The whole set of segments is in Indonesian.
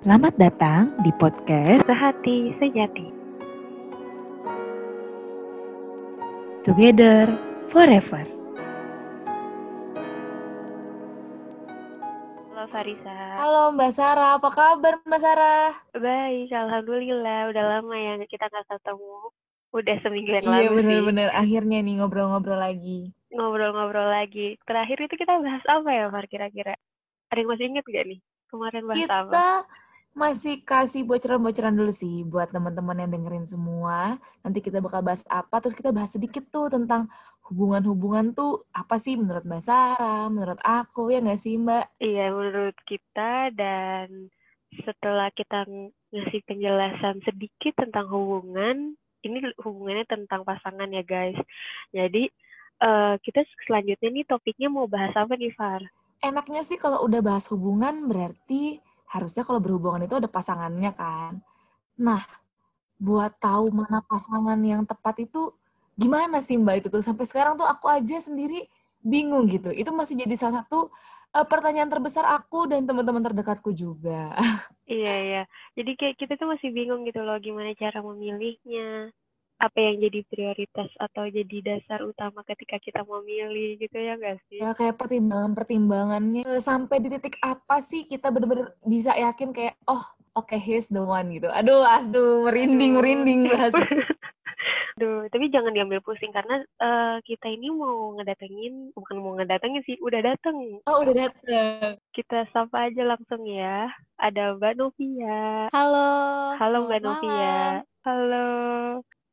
Selamat datang di podcast Sehati Sejati. Together Forever. Halo Farisa. Halo Mbak Sarah, apa kabar Mbak Sarah? Baik, alhamdulillah. Udah lama ya kita nggak ketemu. Udah seminggu yang Iya lalu sih. bener-bener, akhirnya nih ngobrol-ngobrol lagi. Ngobrol-ngobrol lagi. Terakhir itu kita bahas apa ya, Far, kira-kira? Ada yang masih inget gak nih? Kemarin bahas apa? Kita masih kasih bocoran-bocoran dulu sih buat teman-teman yang dengerin semua. Nanti kita bakal bahas apa, terus kita bahas sedikit tuh tentang hubungan-hubungan tuh apa sih menurut Mbak Sarah, menurut aku, ya nggak sih Mbak? Iya, menurut kita dan setelah kita ng- ngasih penjelasan sedikit tentang hubungan, ini hubungannya tentang pasangan ya guys. Jadi eh, kita selanjutnya nih topiknya mau bahas apa nih Far? Enaknya sih kalau udah bahas hubungan berarti harusnya kalau berhubungan itu ada pasangannya kan. Nah, buat tahu mana pasangan yang tepat itu gimana sih Mbak itu tuh sampai sekarang tuh aku aja sendiri bingung gitu. Itu masih jadi salah satu eh, pertanyaan terbesar aku dan teman-teman terdekatku juga. Iya ya. Jadi kayak kita tuh masih bingung gitu loh gimana cara memilihnya. Apa yang jadi prioritas atau jadi dasar utama ketika kita memilih gitu ya enggak sih? Ya kayak pertimbangan-pertimbangannya eh, sampai di titik apa sih kita bener-bener bisa yakin kayak oh oke he's the one gitu. Aduh, aduh merinding Aduh. merinding bahas. Aduh, tapi jangan diambil pusing karena eh, kita ini mau ngedatengin, bukan mau ngedatengin sih, udah dateng. Oh, udah dateng. Kita sapa aja langsung ya. Ada Mbak Novia. Halo. Halo Mbak Novia. Halo.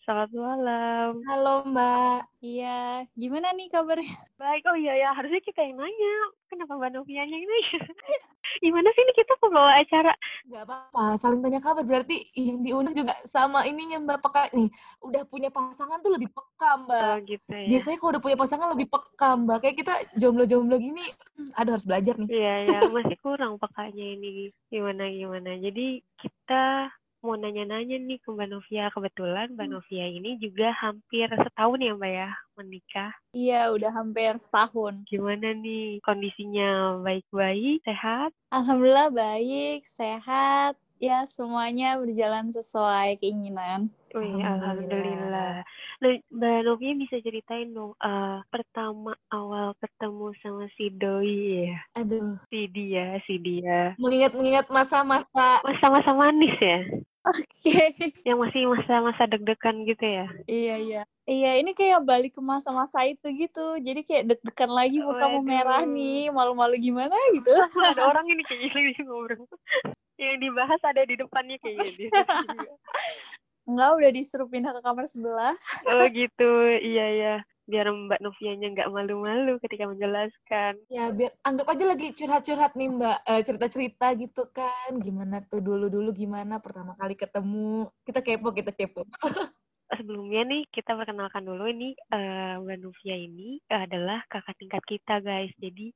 Selamat malam. Halo Mbak. Iya, gimana nih kabarnya? Baik, oh iya ya, harusnya kita yang nanya. Kenapa Mbak Novianya yang nanya? Gimana sih ini kita pembawa acara? Gak apa-apa, saling tanya kabar. Berarti yang diundang juga sama ininya Mbak peka nih. Udah punya pasangan tuh lebih peka Mbak. Oh gitu ya. Biasanya kalau udah punya pasangan lebih peka Mbak. Kayak kita jomblo-jomblo gini, hmm, aduh harus belajar nih. Iya ya, masih kurang pekanya ini. Gimana gimana. Jadi kita mau nanya-nanya nih ke Mbak Novia. Kebetulan Mbak Novia ini juga hampir setahun ya Mbak ya menikah. Iya, udah hampir setahun. Gimana nih kondisinya? Baik-baik, sehat? Alhamdulillah baik, sehat. Ya, semuanya berjalan sesuai keinginan. Wih, Alhamdulillah. alhamdulillah. Nah, Mbak Novia bisa ceritain dong, eh, pertama awal ketemu sama si Doi ya, Aduh, si dia, si dia. mengingat-mengingat masa-masa Masa-masa manis ya, Oke. yang masih masa-masa deg-degan gitu ya. Iya, iya. Iya, ini kayak balik ke masa-masa itu gitu. Jadi kayak deg-degan lagi mukamu merah nih, malu-malu gimana gitu. Ada orang ini kayak gini ngobrol. Yang dibahas ada di depannya kayak gini. Enggak, udah disuruh pindah ke kamar sebelah. Oh gitu, iya ya. Biar Mbak Novianya nggak malu-malu ketika menjelaskan. Ya, biar anggap aja lagi curhat-curhat nih Mbak, Eh, cerita-cerita gitu kan. Gimana tuh dulu-dulu gimana pertama kali ketemu. Kita kepo, kita kepo. sebelumnya nih kita perkenalkan dulu ini eh, Mbak Novia ini adalah kakak tingkat kita guys. Jadi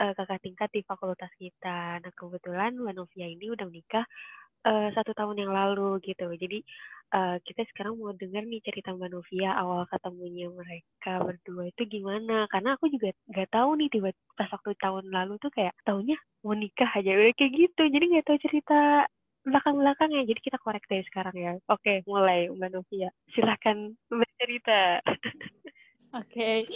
eh, kakak tingkat di fakultas kita. Nah kebetulan Novia ini udah menikah eh, satu tahun yang lalu gitu. Jadi eh, kita sekarang mau dengar nih cerita Mbak Novia awal ketemunya mereka berdua itu gimana. Karena aku juga nggak tahu nih tiba pas waktu tahun lalu tuh kayak tahunnya mau nikah aja udah kayak gitu. Jadi nggak tahu cerita belakang-belakangnya. Jadi kita korek dari sekarang ya. Oke, mulai Mbak Novia. Silahkan bercerita. Oke.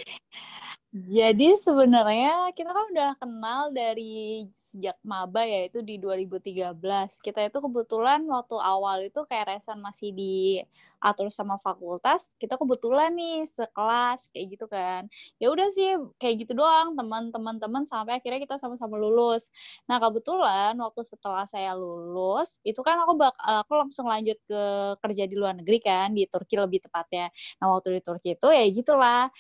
Jadi sebenarnya kita kan udah kenal dari sejak maba yaitu di 2013. Kita itu kebetulan waktu awal itu kayak Resan masih diatur sama fakultas, kita kebetulan nih sekelas kayak gitu kan. Ya udah sih kayak gitu doang teman-teman teman sampai akhirnya kita sama-sama lulus. Nah, kebetulan waktu setelah saya lulus, itu kan aku bak aku langsung lanjut ke kerja di luar negeri kan, di Turki lebih tepatnya. Nah, waktu di Turki itu ya gitulah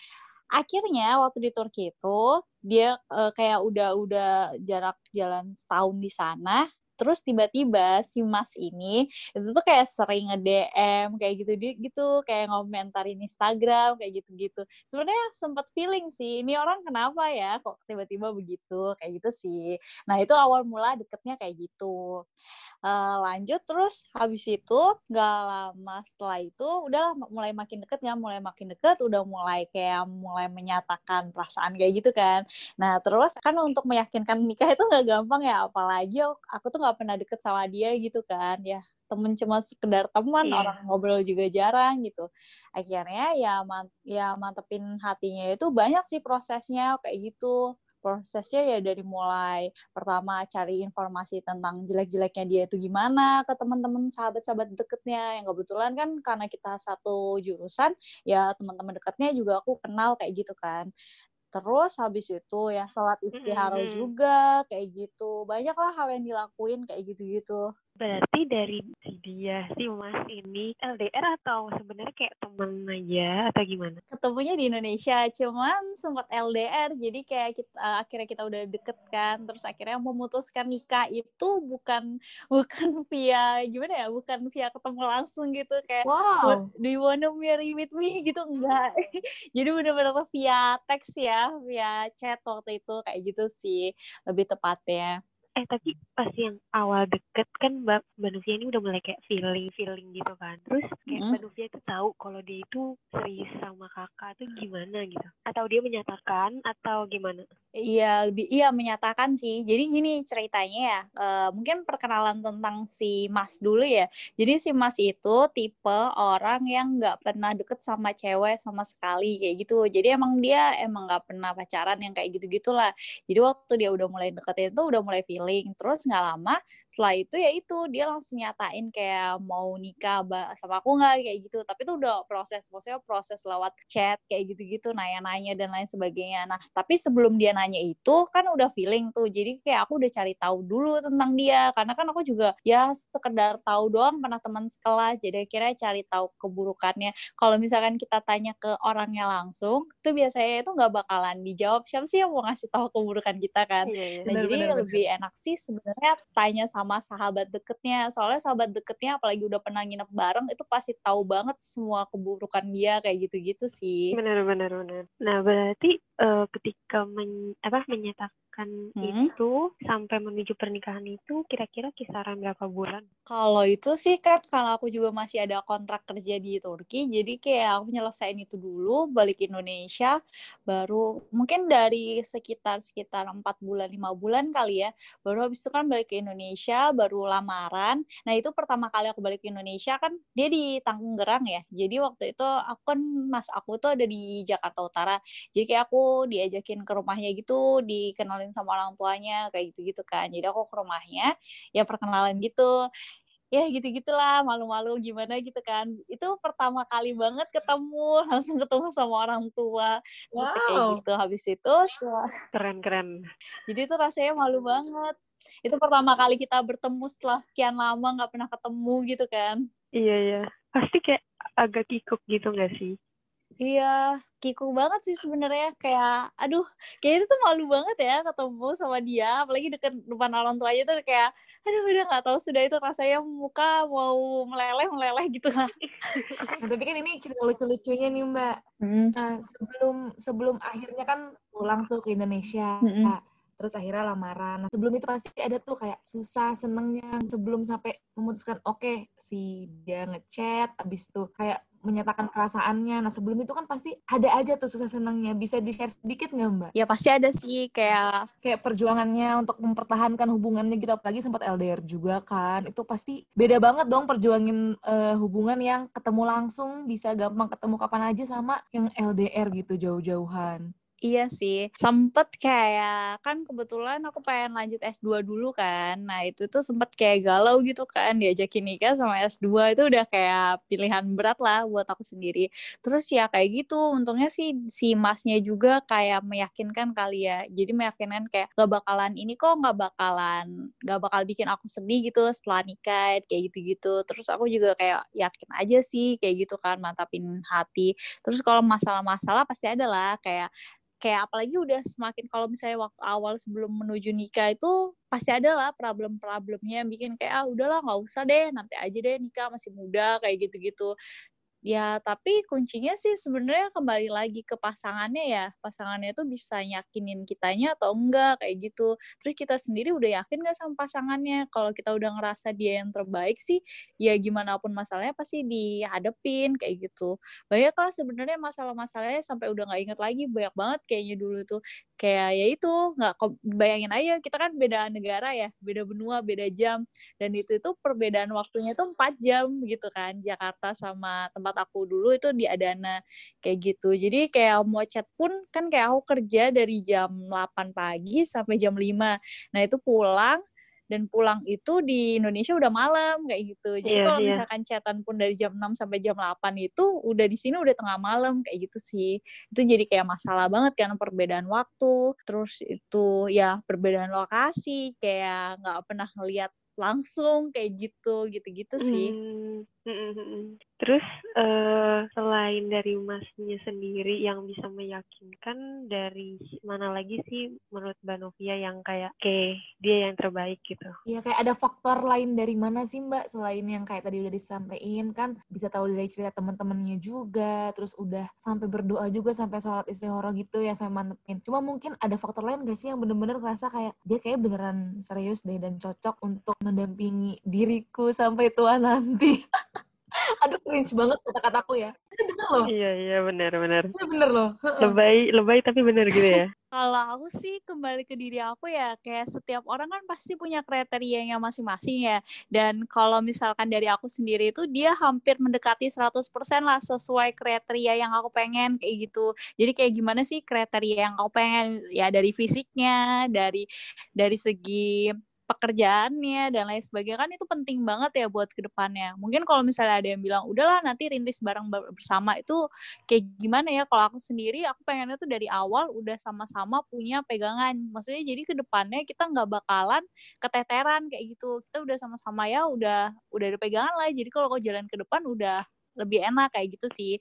akhirnya waktu di Turki itu dia eh, kayak udah udah jarak jalan setahun di sana terus tiba-tiba si Mas ini itu tuh kayak sering nge-DM kayak gitu gitu kayak ngomentarin Instagram kayak gitu-gitu. Sebenarnya sempat feeling sih ini orang kenapa ya kok tiba-tiba begitu kayak gitu sih. Nah itu awal mula deketnya kayak gitu uh, lanjut terus habis itu nggak lama setelah itu udah mulai makin deket ya mulai makin deket udah mulai kayak mulai menyatakan perasaan kayak gitu kan. Nah terus kan untuk meyakinkan nikah itu nggak gampang ya apalagi aku tuh nggak pernah deket sama dia gitu kan. Ya temen cuma sekedar teman yeah. orang ngobrol juga jarang gitu. Akhirnya ya mant ya mantepin hatinya itu banyak sih prosesnya kayak gitu prosesnya ya dari mulai pertama cari informasi tentang jelek-jeleknya dia itu gimana ke teman-teman sahabat-sahabat deketnya. Yang kebetulan kan karena kita satu jurusan ya teman-teman deketnya juga aku kenal kayak gitu kan. Terus habis itu ya sholat istihara mm -hmm. juga kayak gitu. Banyak lah hal yang dilakuin kayak gitu-gitu Berarti dari si dia, si Mas ini LDR atau sebenarnya kayak teman aja atau gimana? Ketemunya di Indonesia, cuman sempat LDR. Jadi kayak kita akhirnya kita udah deket kan, terus akhirnya memutuskan nikah itu bukan bukan via gimana ya, bukan via ketemu langsung gitu kayak wow. do you wanna marry with me gitu enggak. Jadi benar-benar via teks ya, via chat waktu itu kayak gitu sih lebih tepatnya eh tapi pas yang awal deket kan mbak Nuvia ini udah mulai kayak feeling feeling gitu kan. Terus kayak hmm. mbak Nuvia itu tahu kalau dia itu serius sama kakak tuh gimana gitu. Atau dia menyatakan atau gimana? Iya lebih iya menyatakan sih. Jadi gini ceritanya ya uh, mungkin perkenalan tentang si Mas dulu ya. Jadi si Mas itu tipe orang yang nggak pernah deket sama cewek sama sekali kayak gitu. Jadi emang dia emang nggak pernah pacaran yang kayak gitu gitulah jadi waktu dia udah mulai deket itu udah mulai feeling paling. Terus nggak lama setelah itu ya itu dia langsung nyatain kayak mau nikah sama aku nggak kayak gitu. Tapi itu udah proses maksudnya proses lewat chat kayak gitu-gitu nanya-nanya dan lain sebagainya. Nah tapi sebelum dia nanya itu kan udah feeling tuh. Jadi kayak aku udah cari tahu dulu tentang dia. Karena kan aku juga ya sekedar tahu doang pernah teman sekelas. Jadi akhirnya cari tahu keburukannya. Kalau misalkan kita tanya ke orangnya langsung itu biasanya itu nggak bakalan dijawab. Siapa sih yang mau ngasih tahu keburukan kita kan? Iya, iya. Nah, bener, jadi bener, lebih bener. enak sih sebenarnya tanya sama sahabat deketnya. Soalnya sahabat deketnya apalagi udah pernah nginep bareng itu pasti tahu banget semua keburukan dia kayak gitu-gitu sih. Benar benar benar nah berarti uh, ketika men, apa menyatakan hmm. itu sampai menuju pernikahan itu kira-kira kisaran berapa bulan? Kalau itu sih kan kalau aku juga masih ada kontrak kerja di Turki, jadi kayak aku nyelesain itu dulu, balik Indonesia, baru mungkin dari sekitar sekitar empat bulan lima bulan kali ya, baru habis itu kan balik ke Indonesia, baru lamaran. Nah itu pertama kali aku balik ke Indonesia kan dia di Tangerang ya, jadi waktu itu aku kan mas aku tuh ada di Jakarta Utara, jadi kayak aku diajakin ke rumahnya gitu dikenalin sama orang tuanya kayak gitu gitu kan. Jadi aku ke rumahnya ya perkenalan gitu. Ya gitu gitulah malu-malu gimana gitu kan. Itu pertama kali banget ketemu langsung ketemu sama orang tua. Terus wow. kayak gitu. Habis itu keren keren. Jadi itu rasanya malu banget. Itu pertama kali kita bertemu setelah sekian lama nggak pernah ketemu gitu kan. Iya iya. Pasti kayak agak kikuk gitu nggak sih Iya, kiku banget sih sebenarnya kayak aduh, kayak itu tuh malu banget ya ketemu sama dia, apalagi deket depan orang tuanya tuh kayak aduh udah nggak tahu sudah itu rasanya muka mau meleleh meleleh gitu lah. Nah, tapi kan ini cerita lucu-lucunya nih Mbak. Hmm. Nah, sebelum sebelum akhirnya kan pulang tuh ke Indonesia. Hmm. Nah, terus akhirnya lamaran. Nah, sebelum itu pasti ada tuh kayak susah senengnya sebelum sampai memutuskan oke okay, si dia ngechat abis tuh kayak menyatakan perasaannya. Nah sebelum itu kan pasti ada aja tuh susah senangnya. Bisa di share sedikit nggak mbak? Ya pasti ada sih kayak kayak perjuangannya untuk mempertahankan hubungannya gitu. Apalagi sempat LDR juga kan. Itu pasti beda banget dong perjuangin uh, hubungan yang ketemu langsung bisa gampang ketemu kapan aja sama yang LDR gitu jauh-jauhan. Iya sih, sempet kayak kan kebetulan aku pengen lanjut S2 dulu kan. Nah, itu tuh sempet kayak galau gitu kan diajakin nikah sama S2 itu udah kayak pilihan berat lah buat aku sendiri. Terus ya kayak gitu, untungnya sih si masnya juga kayak meyakinkan kali ya. Jadi meyakinkan kayak gak bakalan ini kok gak bakalan gak bakal bikin aku sedih gitu setelah nikah kayak gitu-gitu. Terus aku juga kayak yakin aja sih kayak gitu kan mantapin hati. Terus kalau masalah-masalah pasti ada lah kayak kayak apalagi udah semakin kalau misalnya waktu awal sebelum menuju nikah itu pasti ada lah problem-problemnya bikin kayak ah udahlah nggak usah deh nanti aja deh nikah masih muda kayak gitu-gitu Ya, tapi kuncinya sih sebenarnya kembali lagi ke pasangannya ya. Pasangannya tuh bisa yakinin kitanya atau enggak kayak gitu. Terus kita sendiri udah yakin gak sama pasangannya? Kalau kita udah ngerasa dia yang terbaik sih, ya gimana pun masalahnya pasti dihadepin kayak gitu. Banyak lah sebenarnya masalah-masalahnya sampai udah nggak inget lagi banyak banget kayaknya dulu tuh. Kayak ya itu nggak bayangin aja kita kan beda negara ya, beda benua, beda jam dan itu itu perbedaan waktunya tuh empat jam gitu kan Jakarta sama tempat aku dulu itu di Adana kayak gitu. Jadi kayak mau chat pun kan kayak aku kerja dari jam 8 pagi sampai jam 5. Nah, itu pulang dan pulang itu di Indonesia udah malam kayak gitu. Jadi yeah, kalau yeah. misalkan chatan pun dari jam 6 sampai jam 8 itu udah di sini udah tengah malam kayak gitu sih. Itu jadi kayak masalah banget kan perbedaan waktu, terus itu ya perbedaan lokasi kayak nggak pernah ngeliat langsung kayak gitu gitu-gitu sih. Hmm. Terus uh, selain dari masnya sendiri yang bisa meyakinkan dari mana lagi sih menurut Mbak Novia yang kayak oke dia yang terbaik gitu? Iya kayak ada faktor lain dari mana sih Mbak selain yang kayak tadi udah disampaikan kan bisa tahu dari cerita teman-temannya juga terus udah sampai berdoa juga sampai sholat istihoroh gitu ya saya mantepin. Cuma mungkin ada faktor lain gak sih yang bener-bener ngerasa kayak dia kayak beneran serius deh dan cocok untuk mendampingi diriku sampai tua nanti. Aduh cringe banget kata-kataku ya. Itu bener loh. Iya, iya bener, bener. Itu bener loh. Lebay, lebay tapi bener gitu ya. Kalau aku sih kembali ke diri aku ya, kayak setiap orang kan pasti punya kriterianya masing-masing ya. Dan kalau misalkan dari aku sendiri itu dia hampir mendekati 100% lah sesuai kriteria yang aku pengen kayak gitu. Jadi kayak gimana sih kriteria yang aku pengen ya dari fisiknya, dari dari segi pekerjaannya dan lain sebagainya kan itu penting banget ya buat ke depannya. Mungkin kalau misalnya ada yang bilang udahlah nanti rintis bareng bersama itu kayak gimana ya? Kalau aku sendiri aku pengennya tuh dari awal udah sama-sama punya pegangan. Maksudnya jadi ke depannya kita nggak bakalan keteteran kayak gitu. Kita udah sama-sama ya udah udah ada pegangan lah. Jadi kalau kau jalan ke depan udah lebih enak kayak gitu sih.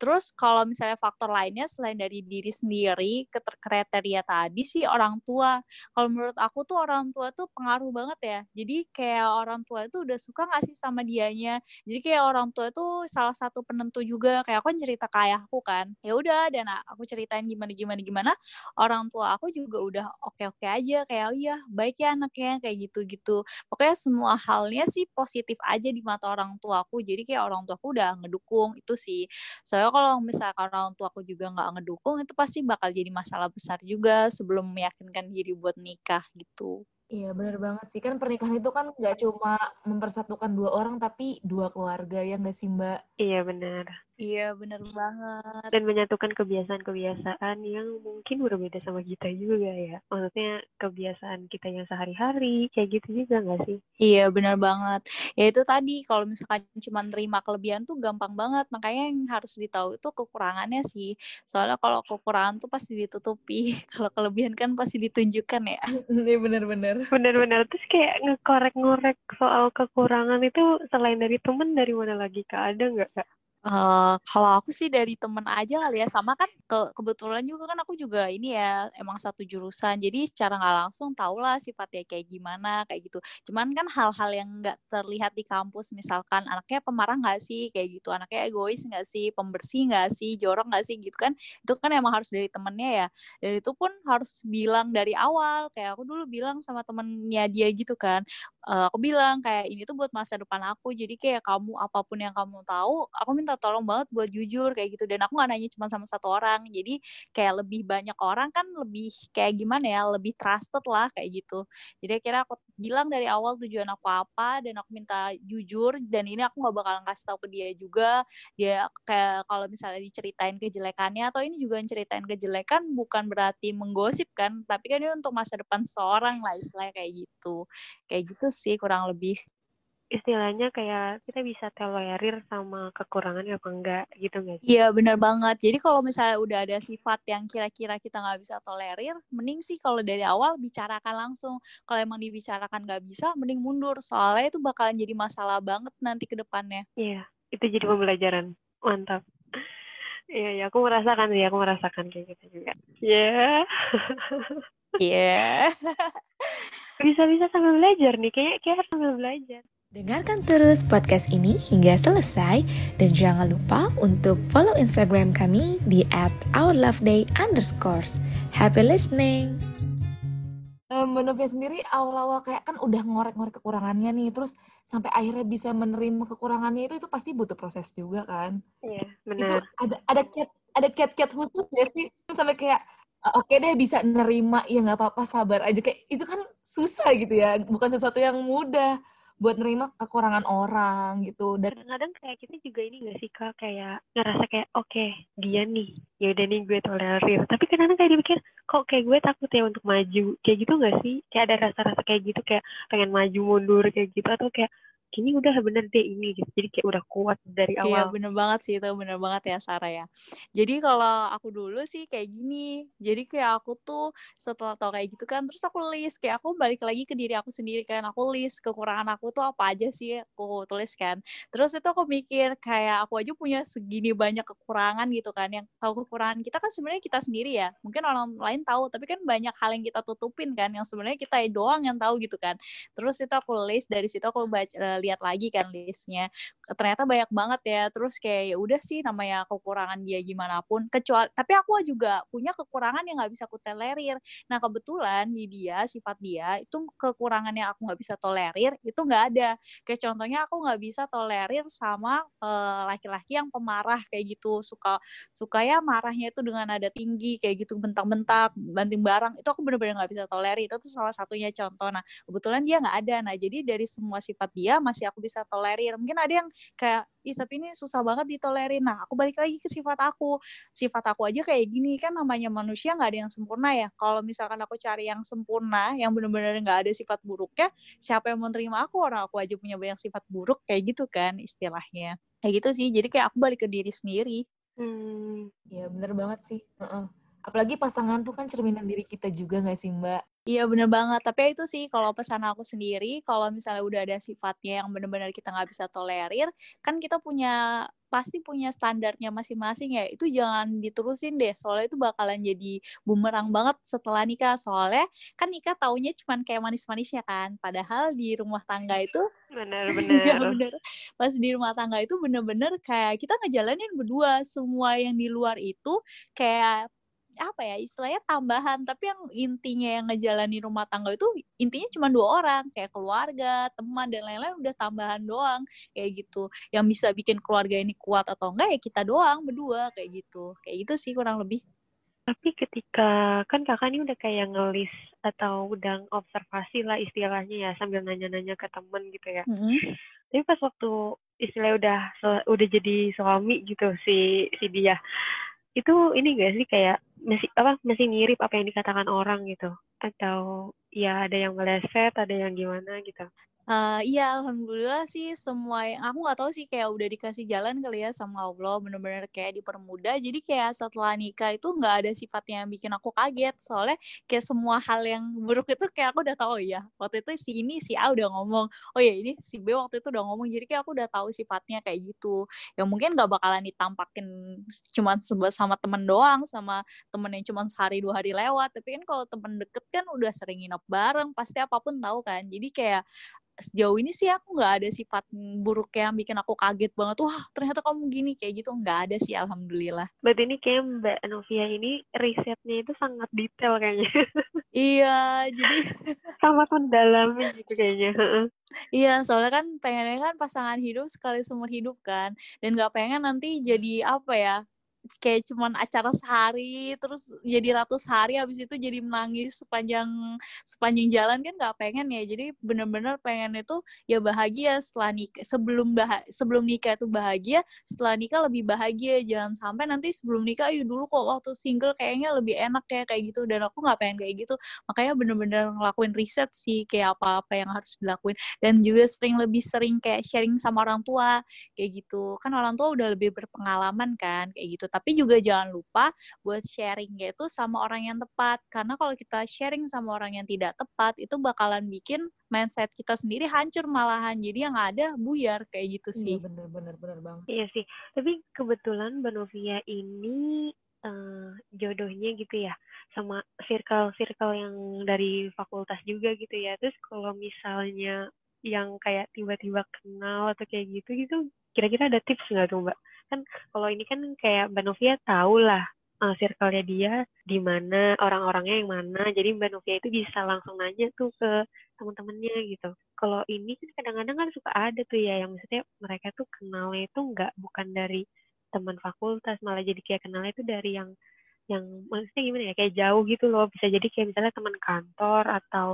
Terus kalau misalnya faktor lainnya selain dari diri sendiri, kriteria tadi sih orang tua. Kalau menurut aku tuh orang tua tuh pengaruh banget ya. Jadi kayak orang tua itu udah suka nggak sih sama dianya. Jadi kayak orang tua itu salah satu penentu juga. Kayak aku kan cerita ke ayahku kan. Ya udah dan aku ceritain gimana gimana gimana. Orang tua aku juga udah oke-oke aja kayak oh iya baik ya anaknya kayak gitu-gitu. Pokoknya semua halnya sih positif aja di mata orang tua aku. Jadi kayak orang tua aku udah ngedukung itu sih soalnya kalau misalkan orang tua aku juga nggak ngedukung itu pasti bakal jadi masalah besar juga sebelum meyakinkan diri buat nikah gitu Iya bener banget sih kan pernikahan itu kan nggak cuma mempersatukan dua orang tapi dua keluarga ya nggak sih mbak? Iya benar. Iya, bener banget. Dan menyatukan kebiasaan-kebiasaan yang mungkin berbeda sama kita juga ya. Maksudnya kebiasaan kita yang sehari-hari, kayak gitu juga nggak sih? Iya, bener banget. Ya itu tadi, kalau misalkan cuma terima kelebihan tuh gampang banget. Makanya yang harus ditahu itu kekurangannya sih. Soalnya kalau kekurangan tuh pasti ditutupi. kalau kelebihan kan pasti ditunjukkan ya. Iya, bener-bener. Bener-bener. Terus kayak ngekorek-ngorek soal kekurangan itu selain dari temen, dari mana lagi Kak? Ada nggak Kak? Uh, kalau aku sih dari temen aja kali ya sama kan ke kebetulan juga kan aku juga ini ya emang satu jurusan. Jadi secara nggak langsung tau lah sifatnya kayak gimana kayak gitu. Cuman kan hal-hal yang nggak terlihat di kampus misalkan anaknya pemarah nggak sih kayak gitu. Anaknya egois nggak sih pembersih nggak sih jorok nggak sih gitu kan. Itu kan emang harus dari temennya ya. Dan itu pun harus bilang dari awal. Kayak aku dulu bilang sama temennya dia gitu kan. Uh, aku bilang kayak ini tuh buat masa depan aku. Jadi kayak kamu apa pun yang kamu tahu aku minta minta tolong banget buat jujur kayak gitu. Dan aku gak nanya cuma sama satu orang. Jadi kayak lebih banyak orang kan lebih kayak gimana ya lebih trusted lah kayak gitu. Jadi akhirnya aku bilang dari awal tujuan aku apa dan aku minta jujur. Dan ini aku gak bakalan kasih tahu ke dia juga. Dia kayak kalau misalnya diceritain kejelekannya atau ini juga ceritain kejelekan bukan berarti menggosip kan tapi kan ini untuk masa depan seorang lah istilahnya kayak gitu. Kayak gitu sih kurang lebih istilahnya kayak kita bisa tolerir sama kekurangannya apa enggak gitu nggak Iya benar banget. Jadi kalau misalnya udah ada sifat yang kira-kira kita nggak bisa tolerir, mending sih kalau dari awal bicarakan langsung. Kalau emang dibicarakan nggak bisa, mending mundur. Soalnya itu bakalan jadi masalah banget nanti ke depannya. Iya, itu jadi pembelajaran. Mantap. Iya, ya, aku merasakan sih, aku merasakan kayak gitu juga. Iya. Yeah. Iya. Bisa-bisa sambil belajar nih, kayak kayak harus sambil belajar. Dengarkan terus podcast ini hingga selesai dan jangan lupa untuk follow Instagram kami di @ourloveday underscores. Happy listening! Um, Mbak Novia sendiri awal-awal kayak kan udah ngorek-ngorek kekurangannya nih, terus sampai akhirnya bisa menerima kekurangannya itu itu pasti butuh proses juga kan? Iya, Itu benar. ada ada kiat ada kiat-kiat khusus ya sih sampai kayak "Ah, oke deh bisa nerima ya nggak apa-apa sabar aja kayak itu kan susah gitu ya, bukan sesuatu yang mudah buat nerima kekurangan orang gitu. Dan Kadang-kadang kayak kita juga ini gak sih kak? Kayak ngerasa kayak oke dia nih ya udah nih gue tolerir. Tapi kadang-kadang kayak dipikir kok kayak gue takut ya untuk maju? Kayak gitu gak sih? Kayak ada rasa-rasa kayak gitu kayak pengen maju mundur kayak gitu atau kayak kayaknya udah bener deh ini gitu jadi kayak udah kuat dari Iya awal bener banget sih itu bener banget ya Sarah ya. Jadi kalau aku dulu sih kayak gini. Jadi kayak aku tuh setelah tau kayak gitu kan terus aku list kayak aku balik lagi ke diri aku sendiri kan aku list kekurangan aku tuh apa aja sih aku tulis kan. Terus itu aku mikir kayak aku aja punya segini banyak kekurangan gitu kan yang tahu kekurangan kita kan sebenarnya kita sendiri ya. Mungkin orang lain tahu tapi kan banyak hal yang kita tutupin kan yang sebenarnya kita doang yang tahu gitu kan. Terus itu aku list dari situ aku baca lihat lagi kan listnya. Ternyata banyak banget ya. Terus kayak ya udah sih namanya kekurangan dia gimana pun. Kecuali tapi aku juga punya kekurangan yang nggak bisa aku tolerir. Nah kebetulan di dia sifat dia itu kekurangan yang aku nggak bisa tolerir itu nggak ada. Kayak contohnya aku nggak bisa tolerir sama eh, laki-laki yang pemarah kayak gitu. Suka suka ya marahnya itu dengan nada tinggi kayak gitu bentak-bentak banting barang itu aku bener-bener nggak bisa tolerir. Itu tuh salah satunya contoh. Nah kebetulan dia nggak ada. Nah jadi dari semua sifat dia masih aku bisa tolerir. Mungkin ada yang kayak ih tapi ini susah banget ditolerin. Nah aku balik lagi ke sifat aku. Sifat aku aja kayak gini kan namanya manusia nggak ada yang sempurna ya. Kalau misalkan aku cari yang sempurna yang bener-bener nggak ada sifat buruknya siapa yang mau terima aku? Orang aku aja punya banyak sifat buruk kayak gitu kan istilahnya. Kayak gitu sih. Jadi kayak aku balik ke diri sendiri. Hmm, ya bener banget sih. Heeh. Apalagi pasangan tuh kan cerminan diri kita juga nggak sih mbak? Iya bener banget, tapi ya itu sih kalau pesan aku sendiri, kalau misalnya udah ada sifatnya yang benar-benar kita nggak bisa tolerir, kan kita punya pasti punya standarnya masing-masing ya, itu jangan diterusin deh, soalnya itu bakalan jadi bumerang banget setelah nikah, soalnya kan nikah taunya cuman kayak manis-manisnya kan, padahal di rumah tangga itu benar-benar Iya bener. Pas di rumah tangga itu bener-bener kayak kita ngejalanin berdua. Semua yang di luar itu kayak apa ya istilahnya tambahan tapi yang intinya yang ngejalanin rumah tangga itu intinya cuma dua orang kayak keluarga teman dan lain-lain udah tambahan doang kayak gitu. Yang bisa bikin keluarga ini kuat atau enggak ya kita doang berdua kayak gitu. Kayak gitu sih kurang lebih. Tapi ketika kan kakak ini udah kayak ngelis atau udah observasi lah istilahnya ya sambil nanya-nanya ke temen gitu ya. Tapi pas waktu istilahnya udah udah jadi suami gitu si si dia itu ini gak sih kayak masih apa masih mirip apa yang dikatakan orang gitu atau ya ada yang meleset ada yang gimana gitu. Eh, iya, alhamdulillah sih semua yang aku nggak tahu sih kayak udah dikasih jalan kali ya sama Allah, bener-bener kayak dipermudah. Jadi kayak setelah nikah itu nggak ada sifatnya yang bikin aku kaget. Soalnya kayak semua hal yang buruk itu kayak aku udah tahu "Oh ya. Waktu itu si ini si A udah ngomong, oh ya ini si B waktu itu udah ngomong. Jadi kayak aku udah tahu sifatnya kayak gitu. Yang mungkin nggak bakalan ditampakin sebe- sama temen doang, sama temen yang cuman sehari dua hari lewat. Tapi kan kalau temen deket kan udah sering nginep bareng, pasti apa pun tahu kan. Jadi kayak sejauh ini sih aku nggak ada sifat buruk yang bikin aku kaget banget wah ternyata kamu gini kayak gitu nggak ada sih alhamdulillah Berarti ini kayak Mbak Novia ini risetnya itu sangat detail kayaknya. iya jadi sangat mendalami gitu kayaknya. Iya soalnya kan pengennya kan pasangan hidup sekali seumur hidup kan dan nggak pengen nanti jadi apa ya kayak cuman acara sehari terus jadi ratus hari habis itu jadi menangis sepanjang sepanjang jalan kan nggak pengen ya. Jadi bener-bener pengen itu ya bahagia setelah nikah sebelum bah sebelum nikah itu bahagia setelah nikah lebih bahagia. Jangan sampai nanti sebelum nikah ayo dulu kok waktu single kayaknya lebih enak ya kayak gitu. Dan aku nggak pengen kayak gitu. Makanya bener-bener ngelakuin riset sih kayak apa-apa yang harus dilakuin. Dan juga sering lebih sering kayak sharing sama orang tua kayak gitu. Kan orang tua udah lebih berpengalaman kan kayak gitu tapi juga jangan lupa buat sharing itu sama orang yang tepat karena kalau kita sharing sama orang yang tidak tepat itu bakalan bikin mindset kita sendiri hancur malahan jadi yang ada buyar kayak gitu sih Iya bener bener bener banget. Iya sih. Tapi kebetulan Mbak Novia ini eh, jodohnya gitu ya sama circle-circle yang dari fakultas juga gitu ya. Terus kalau misalnya yang kayak tiba-tiba kenal atau kayak gitu gitu kira-kira ada tips nggak tuh mbak? Kan kalau ini kan kayak mbak Novia tahu lah uh, circle-nya dia di mana orang-orangnya yang mana. Jadi mbak Novia itu bisa langsung nanya tuh ke teman-temannya gitu. Kalau ini kan kadang-kadang kan suka ada tuh ya yang maksudnya mereka tuh kenalnya itu nggak bukan dari teman fakultas malah jadi kayak kenalnya itu dari yang yang maksudnya gimana ya kayak jauh gitu loh. Bisa jadi kayak misalnya teman kantor atau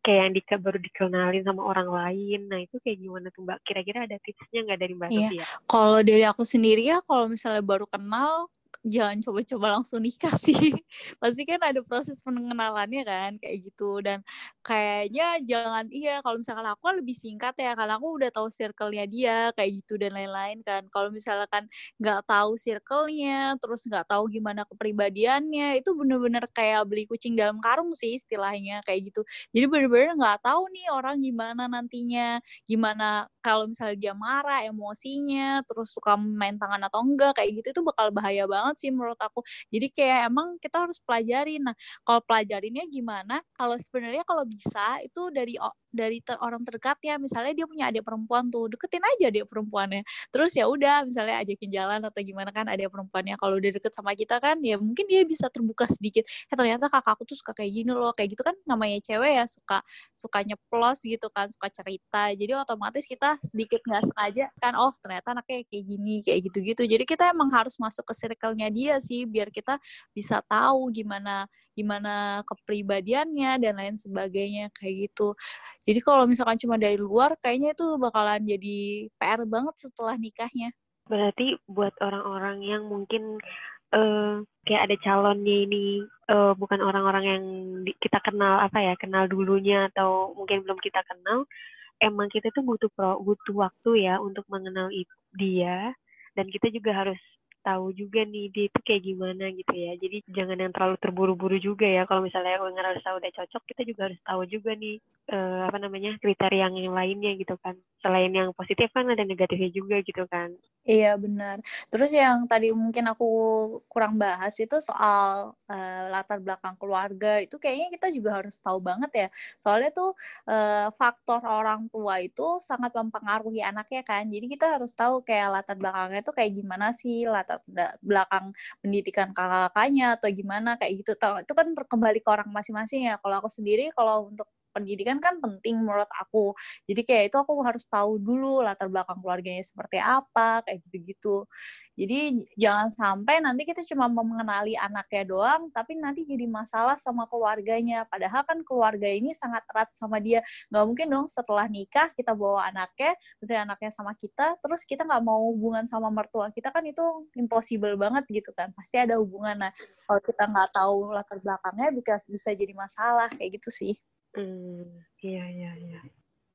kayak yang di, baru dikenalin sama orang lain. Nah itu kayak gimana tuh Mbak? Kira-kira ada tipsnya nggak dari Mbak Iya. Sofia? Kalau dari aku sendiri ya, kalau misalnya baru kenal, jangan coba-coba langsung nikah sih. Pasti kan ada proses pengenalannya kan kayak gitu dan kayaknya jangan iya kalau misalkan aku kan lebih singkat ya karena aku udah tahu circle-nya dia kayak gitu dan lain-lain kan. Kalau misalkan nggak tahu circle-nya, terus nggak tahu gimana kepribadiannya, itu bener-bener kayak beli kucing dalam karung sih istilahnya kayak gitu. Jadi bener-bener nggak tahu nih orang gimana nantinya, gimana kalau misalnya dia marah, emosinya, terus suka main tangan atau enggak kayak gitu itu bakal bahaya banget banget sih menurut aku. Jadi kayak emang kita harus pelajari. Nah, kalau pelajarinnya gimana? Kalau sebenarnya kalau bisa itu dari dari ter orang terdekatnya. Misalnya dia punya adik perempuan tuh deketin aja adik perempuannya. Terus ya udah misalnya ajakin jalan atau gimana kan adik perempuannya. Kalau udah deket sama kita kan ya mungkin dia bisa terbuka sedikit. Eh ternyata kakakku tuh suka kayak gini loh. Kayak gitu kan namanya cewek ya suka sukanya plus gitu kan suka cerita. Jadi otomatis kita sedikit nggak sengaja kan oh ternyata anaknya kayak gini kayak gitu-gitu. Jadi kita emang harus masuk ke circle-nya dia sih biar kita bisa tahu gimana gimana kepribadiannya dan lain sebagainya kayak gitu. Jadi kalau misalkan cuma dari luar kayaknya itu bakalan jadi PR banget setelah nikahnya. Berarti buat orang-orang yang mungkin uh, kayak ada calonnya ini uh, bukan orang-orang yang kita kenal apa ya, kenal dulunya atau mungkin belum kita kenal, emang kita tuh butuh pro, butuh waktu ya untuk mengenal dia dan kita juga harus tahu juga nih dia itu kayak gimana gitu ya. Jadi jangan yang terlalu terburu-buru juga ya. Kalau misalnya ngerasa udah cocok, kita juga harus tahu juga nih uh, apa namanya kriteria yang, lainnya gitu kan. Selain yang positif kan ada negatifnya juga gitu kan. Iya benar. Terus yang tadi mungkin aku kurang bahas itu soal uh, latar belakang keluarga itu kayaknya kita juga harus tahu banget ya. Soalnya tuh uh, faktor orang tua itu sangat mempengaruhi anaknya kan. Jadi kita harus tahu kayak latar belakangnya itu kayak gimana sih latar belakang pendidikan kakak-kakaknya atau gimana kayak gitu. Itu kan kembali ke orang masing-masing ya. Kalau aku sendiri kalau untuk pendidikan kan penting menurut aku. Jadi kayak itu aku harus tahu dulu latar belakang keluarganya seperti apa, kayak gitu-gitu. Jadi jangan sampai nanti kita cuma mengenali anaknya doang, tapi nanti jadi masalah sama keluarganya. Padahal kan keluarga ini sangat erat sama dia. Nggak mungkin dong setelah nikah kita bawa anaknya, misalnya anaknya sama kita, terus kita nggak mau hubungan sama mertua kita kan itu impossible banget gitu kan. Pasti ada hubungan. Nah kalau kita nggak tahu latar belakangnya bisa bisa jadi masalah kayak gitu sih. Hmm, iya iya iya.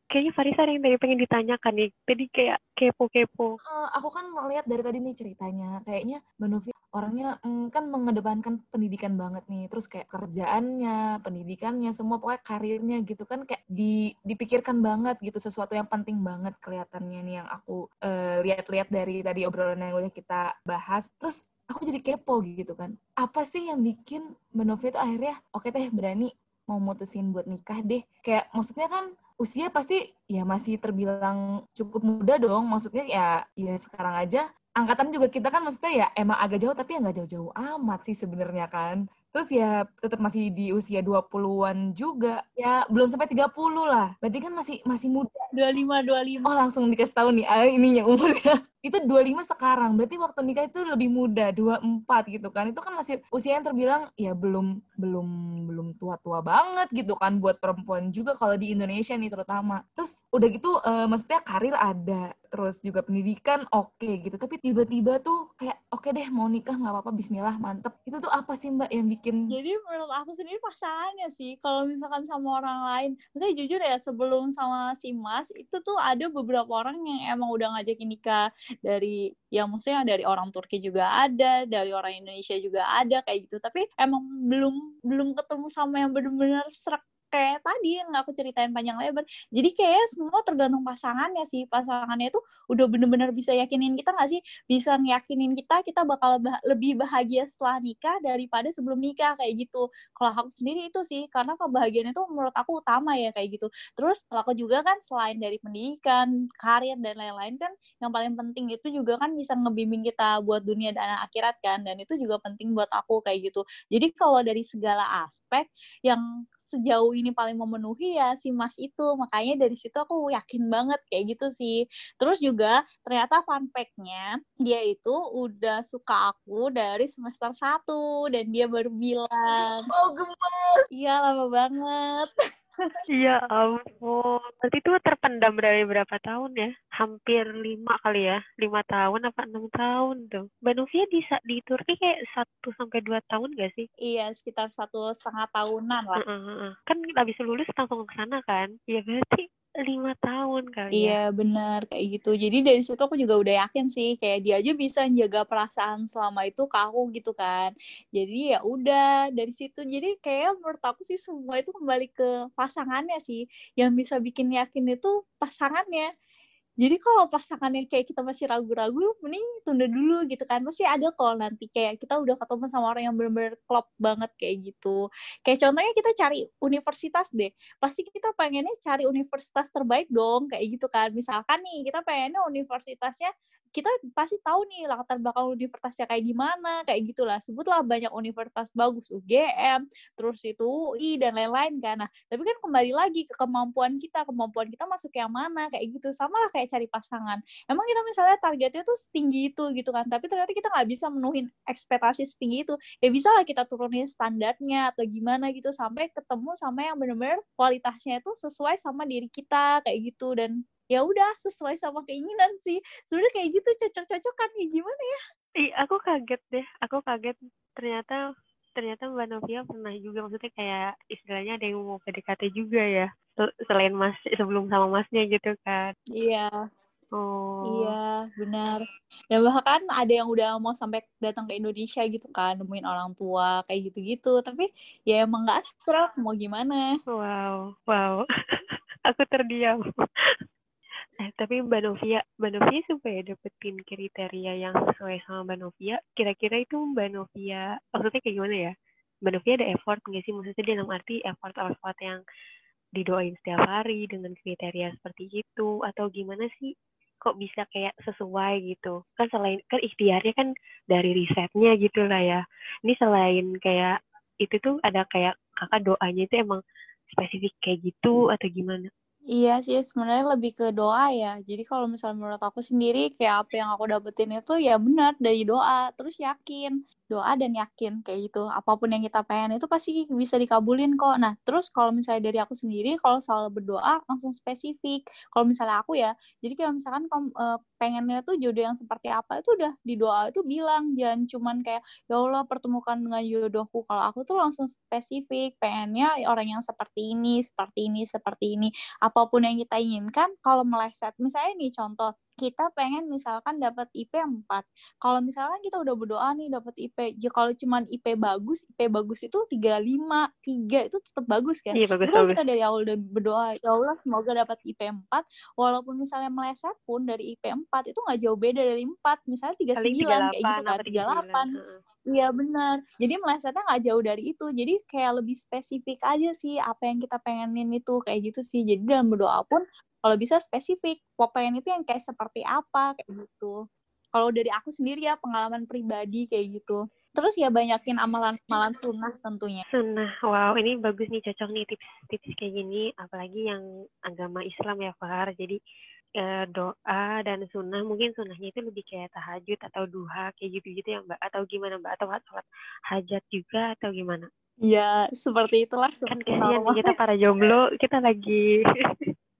Kayaknya Farisa ada yang tadi pengen ditanyakan nih. Tadi kayak kepo-kepo. Uh, aku kan ngeliat dari tadi nih ceritanya. Kayaknya Mbak Novi orangnya mm, kan mengedepankan pendidikan banget nih. Terus kayak kerjaannya, pendidikannya, semua pokoknya karirnya gitu kan kayak di, dipikirkan banget gitu. Sesuatu yang penting banget kelihatannya nih yang aku uh, lihat-lihat dari tadi obrolan yang udah kita bahas. Terus aku jadi kepo gitu kan. Apa sih yang bikin Mbak itu akhirnya oke okay teh berani mau mutusin buat nikah deh. Kayak maksudnya kan usia pasti ya masih terbilang cukup muda dong. Maksudnya ya ya sekarang aja angkatan juga kita kan maksudnya ya emang agak jauh tapi ya nggak jauh-jauh amat sih sebenarnya kan. Terus ya tetap masih di usia 20-an juga. Ya belum sampai 30 lah. Berarti kan masih masih muda. 25 25. Oh, langsung dikasih tahu nih ah, ininya umurnya. Itu 25 sekarang. Berarti waktu nikah itu lebih muda, 24 gitu kan. Itu kan masih usia yang terbilang ya belum belum belum tua-tua banget gitu kan buat perempuan juga kalau di Indonesia nih terutama. Terus udah gitu uh, maksudnya karir ada, terus juga pendidikan oke okay, gitu. Tapi tiba-tiba tuh kayak oke okay deh mau nikah nggak apa-apa bismillah mantep. Itu tuh apa sih Mbak yang bikin jadi menurut aku sendiri pasangannya sih kalau misalkan sama orang lain saya jujur ya sebelum sama si Mas itu tuh ada beberapa orang yang emang udah ngajakin nikah dari ya maksudnya dari orang Turki juga ada dari orang Indonesia juga ada kayak gitu. Tapi emang belum belum ketemu sama yang benar-benar serak kayak tadi yang aku ceritain panjang lebar. Jadi kayak semua tergantung pasangannya sih. Pasangannya itu udah bener-bener bisa yakinin kita nggak sih? Bisa ngeyakinin kita kita bakal bah lebih bahagia setelah nikah daripada sebelum nikah kayak gitu. Kalau aku sendiri itu sih karena kebahagiaan itu menurut aku utama ya kayak gitu. Terus kalau aku juga kan selain dari pendidikan, karir dan lain-lain kan yang paling penting itu juga kan bisa ngebimbing kita buat dunia dan akhirat kan dan itu juga penting buat aku kayak gitu. Jadi kalau dari segala aspek yang sejauh ini paling memenuhi ya si Mas itu. Makanya dari situ aku yakin banget kayak gitu sih. Terus juga ternyata fun fact-nya dia itu udah suka aku dari semester 1 dan dia baru bilang. Oh gemes. Iya lama banget. Iya ampun. Berarti itu terpendam dari berapa tahun ya? Hampir lima kali ya? Lima tahun apa enam tahun tuh? Mbak Novia di, di Turki kayak satu sampai dua tahun gak sih? Iya, sekitar satu setengah tahunan lah. Uh -uh. Kan habis lulus langsung ke sana kan? Ya berarti lima tahun kali ya. Iya benar kayak gitu. Jadi dari situ aku juga udah yakin sih kayak dia aja bisa jaga perasaan selama itu ke aku gitu kan. Jadi ya udah dari situ. Jadi kayak menurut aku sih semua itu kembali ke pasangannya sih. Yang bisa bikin yakin itu pasangannya. Jadi kalau pasangannya kayak kita masih ragu-ragu, mending tunda dulu gitu kan. Pasti ada kok nanti kayak kita udah ketemu sama orang yang bener-bener klop banget kayak gitu. Kayak contohnya kita cari universitas deh. Pasti kita pengennya cari universitas terbaik dong kayak gitu kan. Misalkan nih kita pengennya universitasnya kita pasti tahu nih latar belakang universitasnya kayak gimana, kayak gitulah. Sebutlah banyak universitas bagus, UGM, terus itu UI dan lain-lain kan. Nah, tapi kan kembali lagi ke kemampuan kita, kemampuan kita masuk yang mana, kayak gitu. Sama lah kayak cari pasangan. Emang kita misalnya targetnya tuh setinggi itu gitu kan, tapi ternyata kita nggak bisa menuhin ekspektasi setinggi itu. Ya bisa lah kita turunin standarnya atau gimana gitu sampai ketemu sama yang benar-benar kualitasnya itu sesuai sama diri kita kayak gitu dan ya udah sesuai sama keinginan sih sebenarnya kayak gitu cocok-cocokan ya gimana ya Ih, aku kaget deh aku kaget ternyata ternyata Mbak Novia pernah juga maksudnya kayak istilahnya ada yang mau PDKT juga ya selain mas sebelum sama masnya gitu kan iya Oh. Iya, benar. Dan bahkan ada yang udah mau sampai datang ke Indonesia gitu kan, nemuin orang tua kayak gitu-gitu. Tapi ya emang gak serak, mau gimana. Wow, wow. Aku terdiam. Eh, tapi Mbak Novia, supaya dapetin kriteria yang sesuai sama Mbak Novia, kira-kira itu Mbak Novia, maksudnya kayak gimana ya? Mbak Novia ada effort nggak sih? Maksudnya dalam arti effort-effort yang didoain setiap hari dengan kriteria seperti itu, atau gimana sih? Kok bisa kayak sesuai gitu? Kan selain, kan ikhtiarnya kan dari risetnya gitu lah ya. Ini selain kayak, itu tuh ada kayak kakak doanya itu emang spesifik kayak gitu atau gimana? Iya sih, sebenarnya lebih ke doa ya. Jadi kalau misalnya menurut aku sendiri, kayak apa yang aku dapetin itu ya benar dari doa. Terus yakin doa dan yakin kayak gitu. Apa pun yang kita pengen itu pasti bisa dikabulin kok. Nah terus kalau misalnya dari aku sendiri kalau soal berdoa langsung spesifik. Kalau misalnya aku ya jadi kayak misalkan uh, pengennya tuh jodoh yang seperti apa itu udah di doa itu bilang jangan cuman kayak ya Allah pertemukan dengan jodohku. Kalau aku tuh langsung spesifik pengennya orang yang seperti ini seperti ini seperti ini. Apa pun yang kita inginkan kalau meleset misalnya nih contoh kita pengen misalkan dapat IP 4. Kalau misalkan kita udah berdoa nih dapat IP, kalau cuman IP bagus, IP bagus itu 35, 3 itu tetap bagus kan? Iya, bagus, kalau bagus. kita dari awal udah berdoa, ya Allah semoga dapat IP 4, walaupun misalnya meleset pun dari IP 4 itu nggak jauh beda dari 4, misalnya 39 kayak gitu kan, 38. Iya benar. Jadi melesetnya nggak jauh dari itu. Jadi kayak lebih spesifik aja sih apa yang kita pengenin itu kayak gitu sih. Jadi dalam berdoa pun kalau bisa spesifik. Pengen itu yang kayak seperti apa kayak gitu. Kalau dari aku sendiri ya pengalaman pribadi kayak gitu. Terus ya banyakin amalan-amalan sunnah tentunya. Sunnah, wow ini bagus nih cocok nih tips-tips kayak gini. Apalagi yang agama Islam ya Fahar. Jadi eh, doa dan sunnah mungkin sunnahnya itu lebih kayak tahajud atau duha kayak gitu-gitu ya mbak atau gimana mbak atau sholat hajat juga atau gimana Iya seperti itulah kan kasihan kita para jomblo kita lagi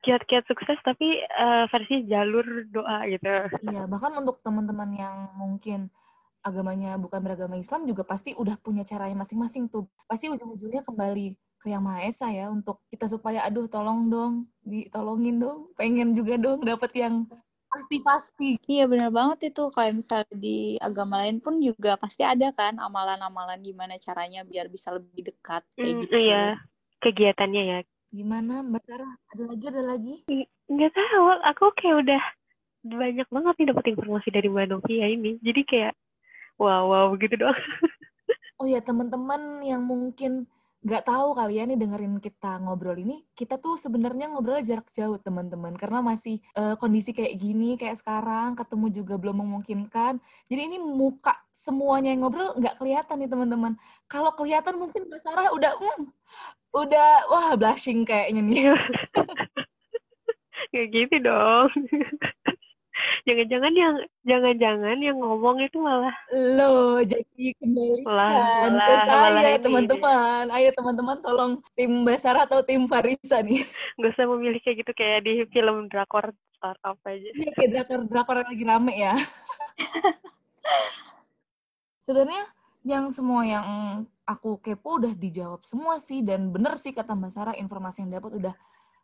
kiat-kiat sukses tapi uh, versi jalur doa gitu. Iya bahkan untuk teman-teman yang mungkin agamanya bukan beragama Islam juga pasti udah punya caranya masing-masing tuh. Pasti ujung-ujungnya kembali ke yang Maha Esa ya untuk kita supaya aduh tolong dong ditolongin dong pengen juga dong dapat yang pasti-pasti. Iya benar banget itu. Kayak misalnya di agama lain pun juga pasti ada kan amalan-amalan gimana caranya biar bisa lebih dekat kayak mm, gitu. iya. Kegiatannya ya. Gimana Mbak Sarah? Ada lagi, ada lagi? Nggak tahu, aku kayak udah banyak banget nih dapat informasi dari Mbak Novia ini. Jadi kayak wow, wow begitu doang. Oh ya, teman-teman yang mungkin nggak tahu kalian nih dengerin kita ngobrol ini, kita tuh sebenarnya ngobrol jarak jauh teman-teman, karena masih uh, kondisi kayak gini, kayak sekarang, ketemu juga belum memungkinkan. Jadi ini muka semuanya yang ngobrol nggak kelihatan nih teman-teman. Kalau kelihatan mungkin Mbak Sarah udah, mm, udah wah blushing kayaknya nih. kayak gitu dong. jangan-jangan yang jangan-jangan yang ngomong itu malah lo jadi kembalikan ke saya teman-teman. Ayo teman-teman tolong tim Basara atau tim Farisa nih. Gak usah memilih kayak gitu kayak di film drakor startup aja. Ya, kayak drakor drakor yang lagi rame ya. Sebenarnya yang semua yang aku kepo udah dijawab semua sih dan bener sih kata Mbak Sarah informasi yang dapat udah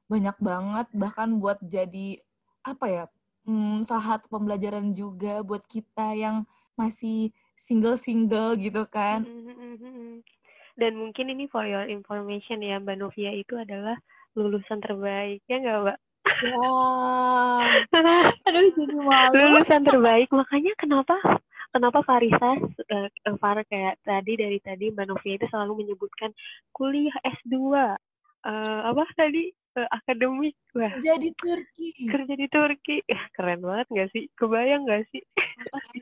banyak banget bahkan buat jadi apa ya hmm, salah satu pembelajaran juga buat kita yang masih single-single gitu kan. Dan mungkin ini for your information ya, Mbak Novia itu adalah lulusan terbaik, ya nggak, Mbak? Wow. Aduh, jadi malu. Lulusan terbaik, makanya kenapa kenapa Farisa uh, Far kayak tadi dari tadi Mbak Novia itu selalu menyebutkan kuliah S2 uh, apa tadi uh, akademik. Wah. Jadi Turki. Kerja di Turki. Keren banget nggak sih? Kebayang nggak sih?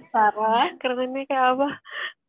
Sarah kerennya kayak apa?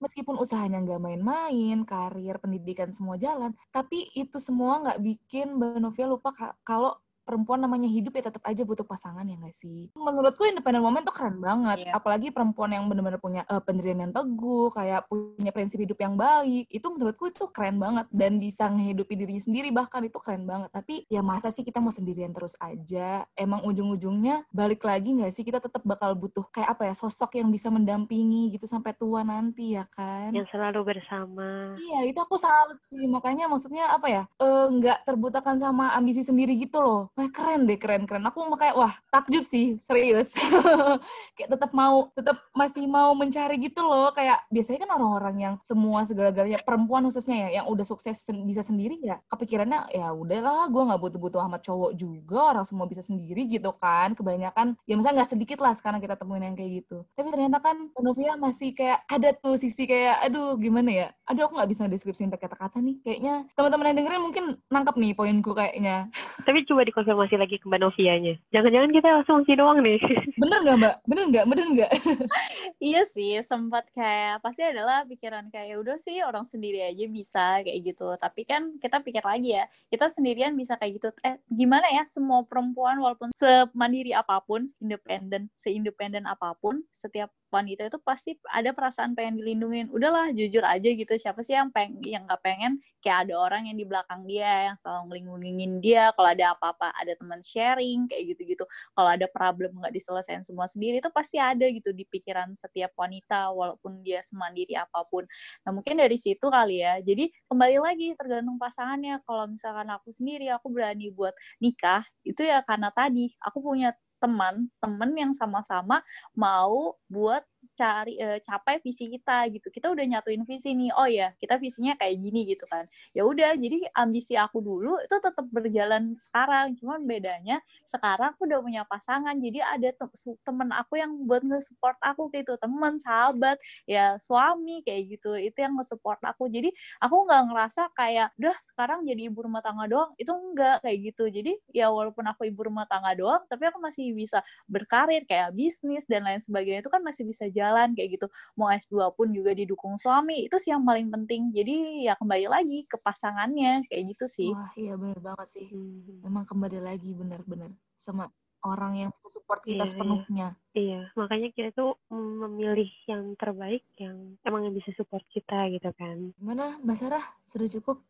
Meskipun usahanya nggak main-main karir pendidikan semua jalan tapi itu semua nggak bikin Mbak Novia lupa kalau perempuan namanya hidup ya tetap aja butuh pasangan ya nggak sih? Menurutku independent woman tuh keren banget. Yeah. Apalagi perempuan yang benar-benar punya uh, pendirian yang teguh, kayak punya prinsip hidup yang baik. Itu menurutku itu keren banget dan bisa menghidupi dirinya sendiri bahkan itu keren banget. Tapi ya masa sih kita mau sendirian terus aja? Emang ujung-ujungnya balik lagi nggak sih kita tetap bakal butuh kayak apa ya sosok yang bisa mendampingi gitu sampai tua nanti ya kan? Yang selalu bersama. Iya itu aku salut sih makanya maksudnya apa ya eh, nggak uh, terbutakan sama ambisi sendiri gitu loh wah keren deh keren keren. Aku kayak wah takjub sih serius. Kayak tetap mau tetap masih mau mencari gitu loh. Kayak biasanya kan orang-orang yang semua segala-galanya perempuan khususnya ya yang udah sukses sen bisa sendiri ya kepikirannya ya udahlah gue nggak butuh-butuh amat cowok juga orang semua bisa sendiri gitu kan. Kebanyakan ya misalnya nggak sedikit lah sekarang kita temuin yang kayak gitu. Tapi ternyata kan Novia masih kayak ada tuh sisi kayak aduh gimana ya? Aduh aku nggak bisa deskripsiin pakai kata-kata nih. Kayaknya teman-teman yang dengerin mungkin nangkap nih poinku kayaknya. Tapi coba di konfirmasi lagi ke Mbak Novianya. Jangan-jangan kita langsung sih doang nih. Bener nggak Mbak? Bener nggak? Bener nggak? iya sih, sempat kayak pasti adalah pikiran kayak udah sih orang sendiri aja bisa kayak gitu. Tapi kan kita pikir lagi ya, kita sendirian bisa kayak gitu. Eh gimana ya semua perempuan walaupun semandiri apa pun, independen, seindependen apa pun, setiap wanita itu pasti ada perasaan pengen dilindungin udahlah jujur aja gitu siapa sih yang peng yang nggak pengen kayak ada orang yang di belakang dia yang selalu ngelindungin dia kalau ada apa-apa ada teman sharing kayak gitu-gitu. Kalau ada problem nggak diselesaikan semua sendiri itu pasti ada gitu di pikiran setiap wanita walaupun dia semandiri apa pun. Nah mungkin dari situ kali ya. Jadi kembali lagi tergantung pasangannya. Kalau misalkan aku sendiri aku berani buat nikah itu ya karena tadi aku punya teman teman yang sama-sama mau buat cari uh, capai visi kita gitu. Kita udah nyatuin visi nih oh ya kita visinya kayak gini gitu kan. Ya udah jadi ambisi aku dulu itu tetap berjalan sekarang. Cuman bedanya sekarang aku udah punya pasangan. Jadi ada te temen aku yang buat nge-support aku gitu. Teman sahabat ya suami kayak gitu. Itu yang nge-support aku. Jadi aku nggak ngerasa kayak udah sekarang jadi ibu rumah tangga doang. Itu enggak kayak gitu. Jadi ya walaupun aku ibu rumah tangga doang tapi aku masih bisa berkarir kayak bisnis dan lain sebagainya. Itu kan masih bisa jalan kayak gitu. Mau S2 pun juga didukung suami itu sih yang paling penting. Jadi ya kembali lagi ke pasangannya kayak gitu sih. Wah iya benar banget sih. Hmm. memang kembali lagi benar-benar sama orang yang support kita iya, iya, sepenuhnya. Iya makanya kita tuh memilih yang terbaik yang emang yang bisa support kita gitu kan. Gimana Mbak Sarah? Sudah cukup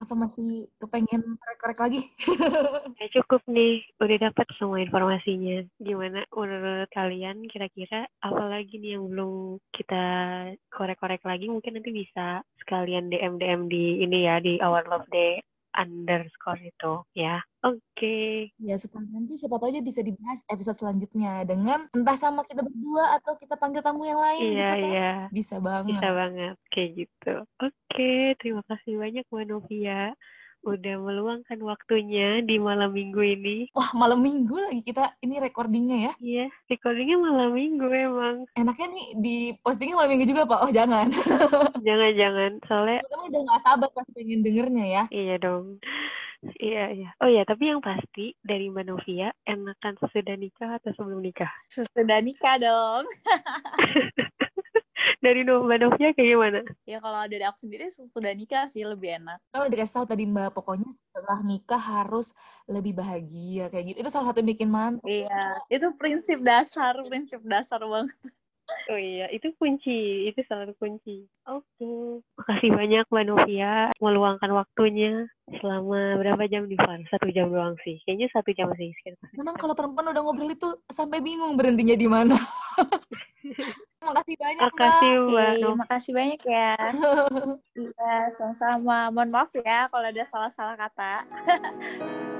apa masih kepengen korek-korek lagi? ya cukup nih, udah dapat semua informasinya. Gimana menurut kalian kira-kira apa lagi nih yang belum kita korek-korek lagi? Mungkin nanti bisa sekalian DM-DM di ini ya, di Our Love Day underscore itu ya. Oke. Okay. Ya supaya nanti siapa tahu aja bisa dibahas episode selanjutnya dengan entah sama kita berdua atau kita panggil tamu yang lain iya, gitu kan. Iya. Bisa banget. Bisa banget kayak gitu. Oke, okay, terima kasih banyak Mbak Novia udah meluangkan waktunya di malam minggu ini. Wah, malam minggu lagi kita ini recordingnya ya. Iya, recordingnya malam minggu emang. Enaknya nih di postingnya malam minggu juga, Pak. Oh, jangan. Jangan-jangan, soalnya Kamu udah nggak sabar pasti pengen dengernya ya. iya dong. Iya, iya. Oh iya, tapi yang pasti dari Mbak Novia, enakan sesudah nikah atau sebelum nikah? Sesudah nikah dong. Dari Mbak Novia kayak gimana? Ya kalau dari aku sendiri sesudah nikah sih lebih enak. Kalau dikasih tahu tadi Mbak, pokoknya setelah nikah harus lebih bahagia kayak gitu. Itu salah satu yang bikin mantap. Iya, itu prinsip dasar, prinsip dasar banget. Oh iya, itu kunci. Itu salah satu kunci. Oke. Makasih banyak Mbak Novia meluangkan waktunya selama berapa jam di Van? Satu jam doang sih. Kayaknya satu jam sih. sekitar. Memang kalau perempuan udah ngobrol itu sampai bingung berhentinya di mana. Makasih banyak, Makasih Mbak. Mbak makasih banyak ya. Iya, sama-sama. Mohon maaf ya kalau ada salah-salah kata.